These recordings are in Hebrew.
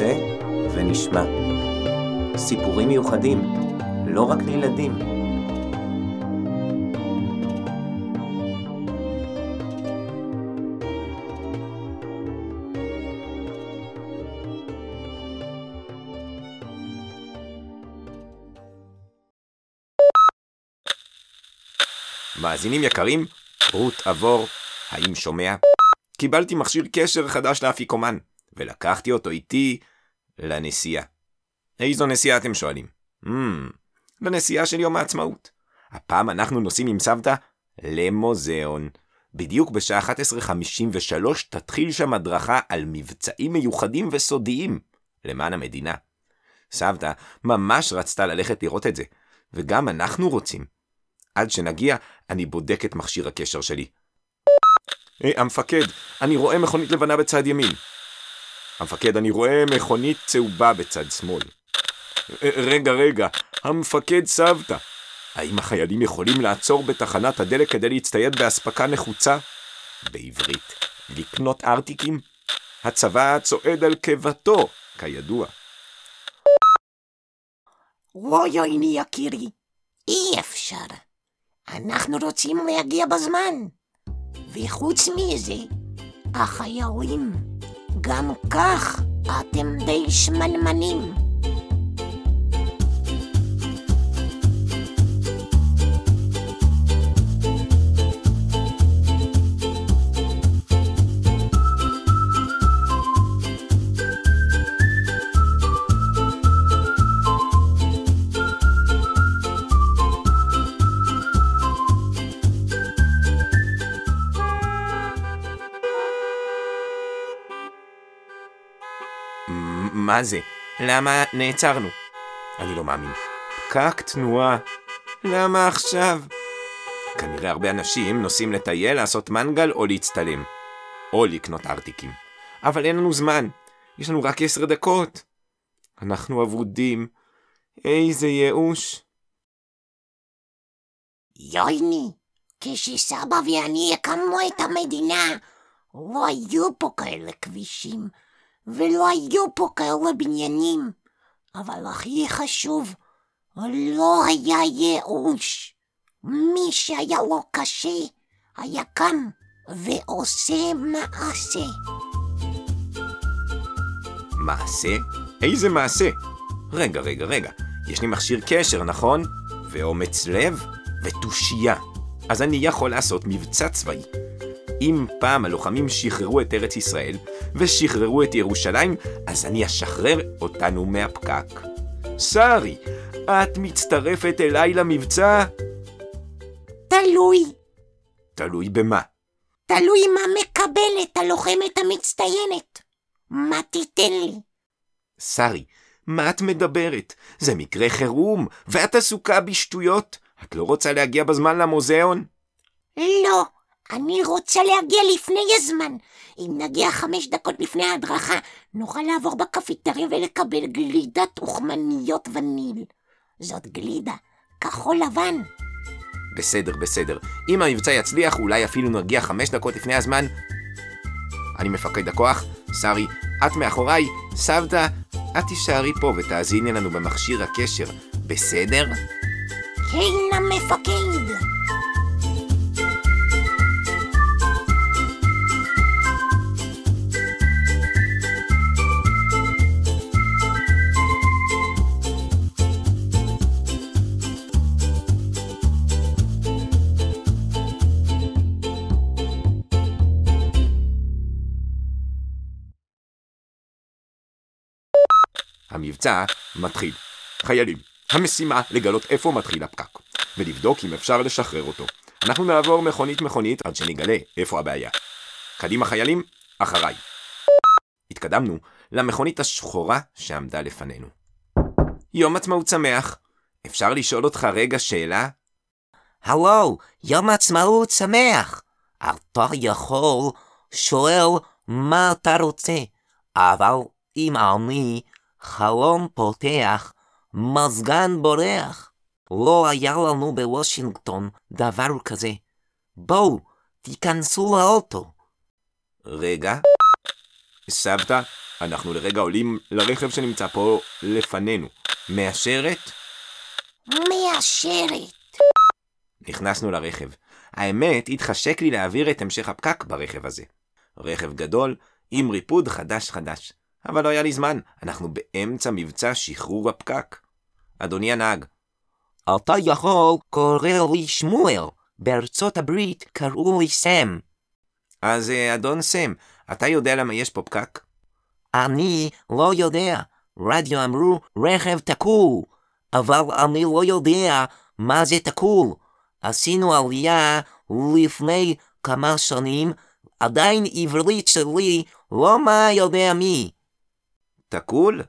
נעשה ונשמע. סיפורים מיוחדים, לא רק לילדים. מאזינים יקרים, רות עבור, האם שומע? קיבלתי מכשיר קשר חדש לאפיקומן, ולקחתי אותו איתי לנסיעה. איזו נסיעה אתם שואלים? Hmm, לנסיעה של יום העצמאות. הפעם אנחנו נוסעים עם סבתא למוזיאון. בדיוק בשעה 11:53 תתחיל שם הדרכה על מבצעים מיוחדים וסודיים למען המדינה. סבתא ממש רצתה ללכת לראות את זה, וגם אנחנו רוצים. עד שנגיע, אני בודק את מכשיר הקשר שלי. היי, המפקד, אני רואה מכונית לבנה בצד ימין. המפקד, אני רואה מכונית צהובה בצד שמאל. אה, רגע, רגע, המפקד סבתא. האם החיילים יכולים לעצור בתחנת הדלק כדי להצטייד באספקה נחוצה? בעברית, לקנות ארטיקים? הצבא צועד על קיבתו, כידוע. אוי אוי יקירי, אי אפשר. אנחנו רוצים להגיע בזמן. וחוץ מזה, החיילים, גם כך אתם די שמנמנים. זה? למה נעצרנו? אני לא מאמין. פקק תנועה. למה עכשיו? כנראה הרבה אנשים נוסעים לטייל, לעשות מנגל או להצטלם. או לקנות ארטיקים. אבל אין לנו זמן. יש לנו רק עשר דקות. אנחנו אבודים. איזה ייאוש. יויני, כשסבא ואני הקמנו את המדינה, לא היו פה כאלה כבישים, ולא היו פה כאלה בניינים. אבל הכי חשוב, לא היה ייאוש. מי שהיה לו קשה, היה קם ועושה מעשה. מעשה? איזה מעשה? רגע, רגע, רגע. יש לי מכשיר קשר, נכון? ואומץ לב? ותושייה. אז אני יכול לעשות מבצע צבאי. אם פעם הלוחמים שחררו את ארץ ישראל, ושחררו את ירושלים, אז אני אשחרר אותנו מהפקק. שרי, את מצטרפת אליי למבצע? תלוי, תלוי במה. תלוי מה מקבלת הלוחמת המצטיינת. מה תיתן לי? שרי, מה את מדברת? זה מקרה חירום, ואת עסוקה בשטויות. את לא רוצה להגיע בזמן למוזיאון? לא, אני רוצה להגיע לפני הזמן. אם נגיע חמש דקות לפני ההדרכה, נוכל לעבור בקפיטריה ולקבל גלידת אוכמניות וניל. זאת גלידה כחול לבן. בסדר, בסדר. אם המבצע יצליח, אולי אפילו נגיע חמש דקות לפני הזמן. אני מפקד הכוח, שרי, את מאחוריי, סבתא, את תישארי פה ותאזיני לנו במכשיר הקשר, בסדר? כן, המפקד. המבצע מתחיל. חיילים, המשימה לגלות איפה מתחיל הפקק, ולבדוק אם אפשר לשחרר אותו. אנחנו נעבור מכונית-מכונית עד שנגלה איפה הבעיה. קדימה חיילים, אחריי. התקדמנו למכונית השחורה שעמדה לפנינו. יום עצמאות שמח. אפשר לשאול אותך רגע שאלה? הלו, יום עצמאות שמח. אתה יכול שואל מה אתה רוצה, אבל אם אני חלום פותח, מזגן בורח. לא היה לנו בוושינגטון דבר כזה. בואו, תיכנסו לאוטו. רגע. סבתא, אנחנו לרגע עולים לרכב שנמצא פה לפנינו. מאשרת? מאשרת. נכנסנו לרכב. האמת, התחשק לי להעביר את המשך הפקק ברכב הזה. רכב גדול, עם ריפוד חדש חדש. אבל לא היה לי זמן, אנחנו באמצע מבצע שחרור הפקק. אדוני הנהג, אתה יכול קורא לי שמואל. בארצות הברית קראו לי סם. אז אה, אדון סם, אתה יודע למה יש פה פקק? אני לא יודע. רדיו אמרו רכב תקול. אבל אני לא יודע מה זה תקול. עשינו עלייה לפני כמה שנים, עדיין עברית שלי לא מה יודע מי. תקול?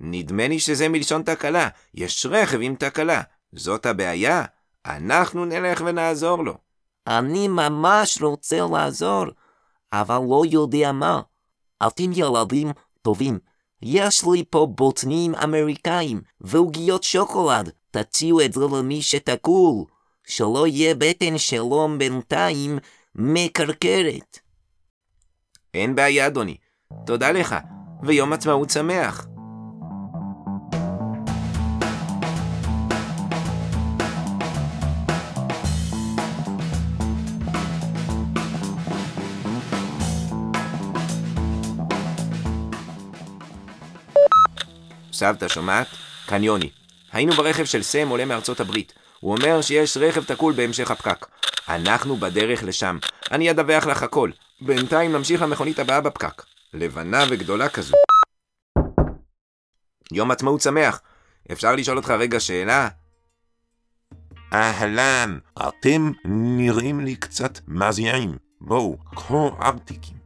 נדמה לי שזה מלשון תקלה. יש רכב עם תקלה. זאת הבעיה? אנחנו נלך ונעזור לו. אני ממש רוצה לעזור, אבל לא יודע מה. אתם ילדים טובים. יש לי פה בוטנים אמריקאים ועוגיות שוקולד. תציעו את זה למי שתקול. שלא יהיה בטן שלום בינתיים מקרקרת. אין בעיה, אדוני. תודה לך, ויום עצמאות שמח. סבתא, שומעת? כאן יוני. היינו ברכב של סם עולה מארצות הברית. הוא אומר שיש רכב תקול בהמשך הפקק. אנחנו בדרך לשם. אני אדווח לך הכל. בינתיים נמשיך למכונית הבאה בפקק. לבנה וגדולה כזו. יום עצמאות שמח. אפשר לשאול אותך רגע שאלה? אהלן, אתם נראים לי קצת מזיעים. בואו, קחו ארטיקים.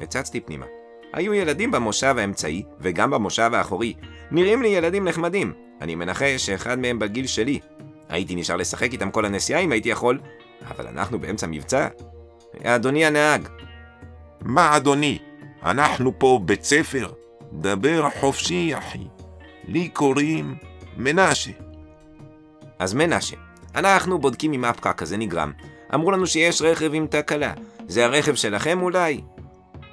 הצצתי פנימה. היו ילדים במושב האמצעי וגם במושב האחורי. נראים לי ילדים נחמדים. אני מנחש שאחד מהם בגיל שלי. הייתי נשאר לשחק איתם כל הנסיעה אם הייתי יכול, אבל אנחנו באמצע מבצע. אדוני הנהג, מה אדוני? אנחנו פה בית ספר. דבר חופשי, אחי. לי קוראים מנשה. אז מנשה, אנחנו בודקים ממה הפקק הזה נגרם. אמרו לנו שיש רכב עם תקלה. זה הרכב שלכם אולי?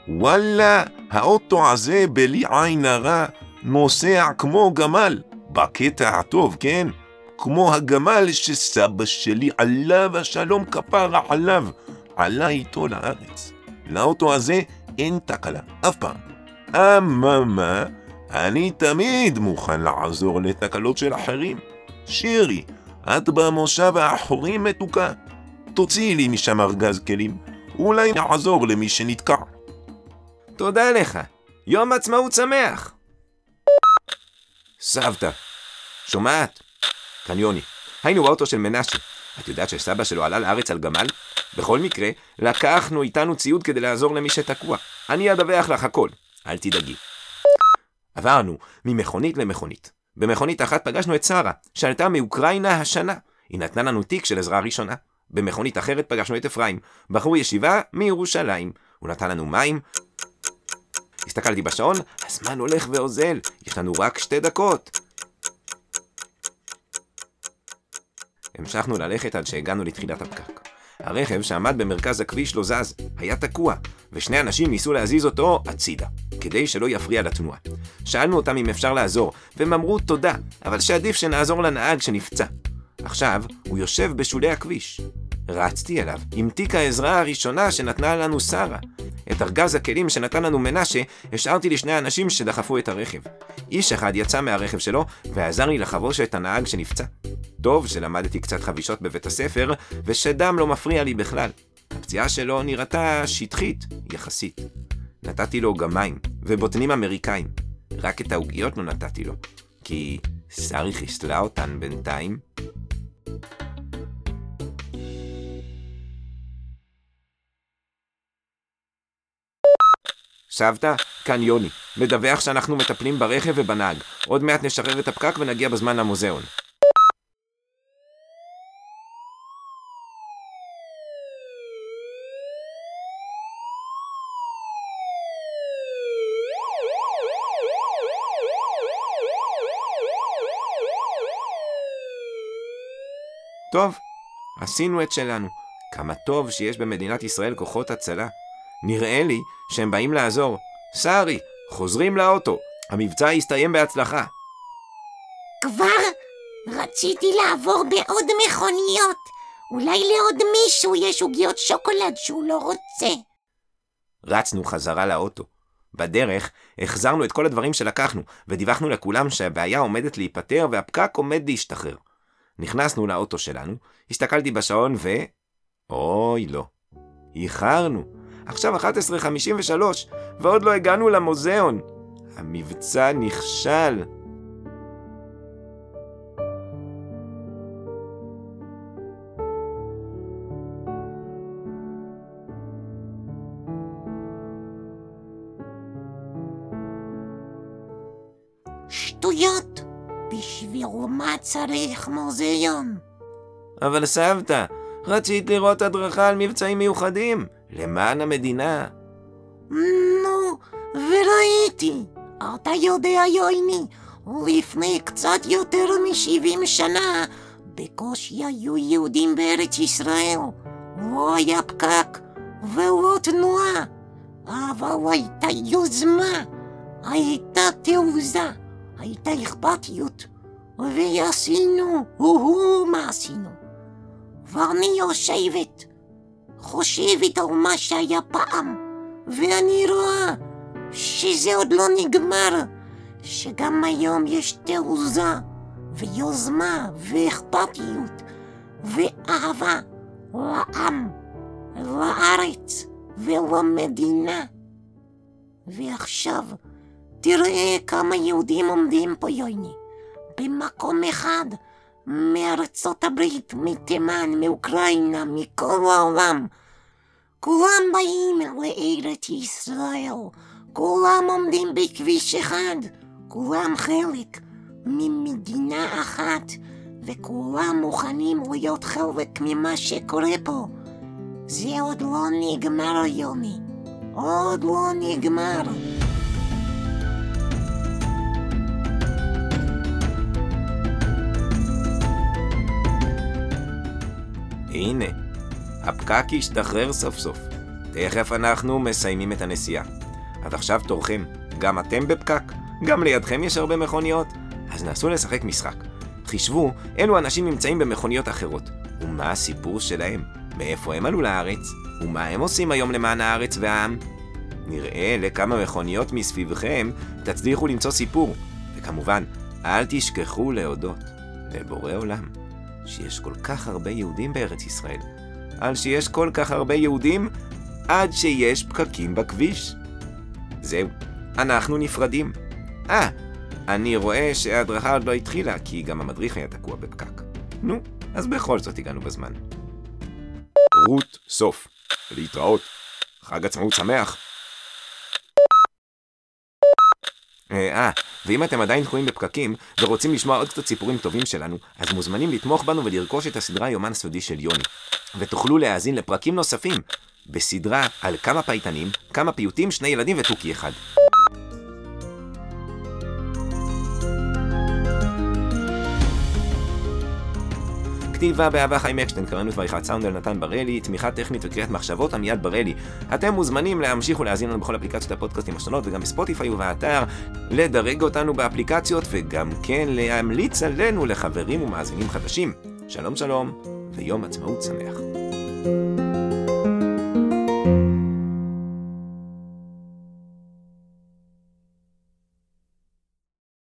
וואלה, האוטו הזה בלי עין הרע נוסע כמו גמל. בקטע הטוב, כן? כמו הגמל שסבא שלי עליו השלום כפרה עליו, עלה איתו לארץ. לאוטו הזה אין תקלה, אף פעם. אממה, אני תמיד מוכן לעזור לתקלות של אחרים. שירי, את במושב האחורי מתוקה. תוציאי לי משם ארגז כלים, אולי נעזור למי שנתקע. תודה לך. יום עצמאות שמח. סבתא, שומעת? כאן יוני. היינו באוטו של מנשה. את יודעת שסבא שלו עלה לארץ על גמל? בכל מקרה, לקחנו איתנו ציוד כדי לעזור למי שתקוע. אני אדווח לך הכל, אל תדאגי. עברנו ממכונית למכונית. במכונית אחת פגשנו את שרה, שעלתה מאוקראינה השנה. היא נתנה לנו תיק של עזרה ראשונה. במכונית אחרת פגשנו את אפרים, בחור ישיבה מירושלים. הוא נתן לנו מים. הסתכלתי בשעון, הזמן הולך ואוזל, יש לנו רק שתי דקות. המשכנו ללכת עד שהגענו לתחילת הפקק. הרכב שעמד במרכז הכביש לא זז, היה תקוע, ושני אנשים ניסו להזיז אותו הצידה, כדי שלא יפריע לתנועה. שאלנו אותם אם אפשר לעזור, והם אמרו תודה, אבל שעדיף שנעזור לנהג שנפצע. עכשיו, הוא יושב בשולי הכביש. רצתי אליו עם תיק העזרה הראשונה שנתנה לנו שרה. את ארגז הכלים שנתן לנו מנשה השארתי לשני האנשים שדחפו את הרכב. איש אחד יצא מהרכב שלו ועזר לי לחבוש את הנהג שנפצע. טוב שלמדתי קצת חבישות בבית הספר ושדם לא מפריע לי בכלל. הפציעה שלו נראתה שטחית יחסית. נתתי לו גם מים ובוטנים אמריקאים. רק את העוגיות לא נתתי לו, כי שרי חיסלה אותן בינתיים. סבתא, כאן יוני. מדווח שאנחנו מטפלים ברכב ובנהג. עוד מעט נשחרר את הפקק ונגיע בזמן למוזיאון. טוב, עשינו את שלנו. כמה טוב שיש במדינת ישראל כוחות הצלה. נראה לי שהם באים לעזור. סארי, חוזרים לאוטו. המבצע הסתיים בהצלחה. כבר רציתי לעבור בעוד מכוניות. אולי לעוד מישהו יש עוגיות שוקולד שהוא לא רוצה. רצנו חזרה לאוטו. בדרך החזרנו את כל הדברים שלקחנו, ודיווחנו לכולם שהבעיה עומדת להיפתר והפקק עומד להשתחרר. נכנסנו לאוטו שלנו, הסתכלתי בשעון ו... אוי לא. איחרנו. עכשיו 11.53, ועוד לא הגענו למוזיאון. המבצע נכשל. שטויות! בשביל מה צריך מוזיאון? אבל סבתא, רצית לראות הדרכה על מבצעים מיוחדים, למען המדינה. נו, וראיתי. אתה יודע, יויני, לפני קצת יותר מ-70 שנה, בקושי היו יהודים בארץ ישראל. לא היה פקק ולא תנועה, אבל הייתה יוזמה, הייתה תעוזה, הייתה אכפתיות, ועשינו, הו מה עשינו. ואני יושבת, חושבת על מה שהיה פעם, ואני רואה שזה עוד לא נגמר, שגם היום יש תעוזה, ויוזמה, ואכפתיות, ואהבה לעם, לארץ ולמדינה. ועכשיו, תראה כמה יהודים עומדים פה, יויני, במקום אחד, מארצות הברית, מתימן, מאוקראינה, מכל העולם. כולם באים לארץ ישראל, כולם עומדים בכביש אחד, כולם חלק ממדינה אחת, וכולם מוכנים להיות חלק ממה שקורה פה. זה עוד לא נגמר, יוני. עוד לא נגמר. הנה, הפקק השתחרר סוף סוף. תכף אנחנו מסיימים את הנסיעה. אז עכשיו תורכם, גם אתם בפקק? גם לידכם יש הרבה מכוניות? אז נסו לשחק משחק. חישבו אילו אנשים נמצאים במכוניות אחרות, ומה הסיפור שלהם, מאיפה הם עלו לארץ, ומה הם עושים היום למען הארץ והעם. נראה לכמה מכוניות מסביבכם תצליחו למצוא סיפור, וכמובן, אל תשכחו להודות לבורא עולם. שיש כל כך הרבה יהודים בארץ ישראל, על שיש כל כך הרבה יהודים עד שיש פקקים בכביש. זהו, אנחנו נפרדים. אה, אני רואה שההדרכה עוד לא התחילה, כי גם המדריך היה תקוע בפקק. נו, אז בכל זאת הגענו בזמן. רות, סוף. להתראות. חג עצמאות שמח. אה, ואם אתם עדיין תקועים בפקקים ורוצים לשמוע עוד קצת סיפורים טובים שלנו, אז מוזמנים לתמוך בנו ולרכוש את הסדרה יומן סודי של יוני. ותוכלו להאזין לפרקים נוספים בסדרה על כמה פייטנים, כמה פיוטים, שני ילדים ותוכי אחד. כתיבה באהבה חיים אקשטיין, קריינות ועריכת סאונד על נתן בראלי, תמיכה טכנית וקריאת מחשבות עמיעד בראלי. אתם מוזמנים להמשיך ולהאזין לנו בכל אפליקציות הפודקאסטים השונות וגם בספוטיפיי ובאתר, לדרג אותנו באפליקציות וגם כן להמליץ עלינו לחברים ומאזינים חדשים. שלום שלום ויום עצמאות שמח.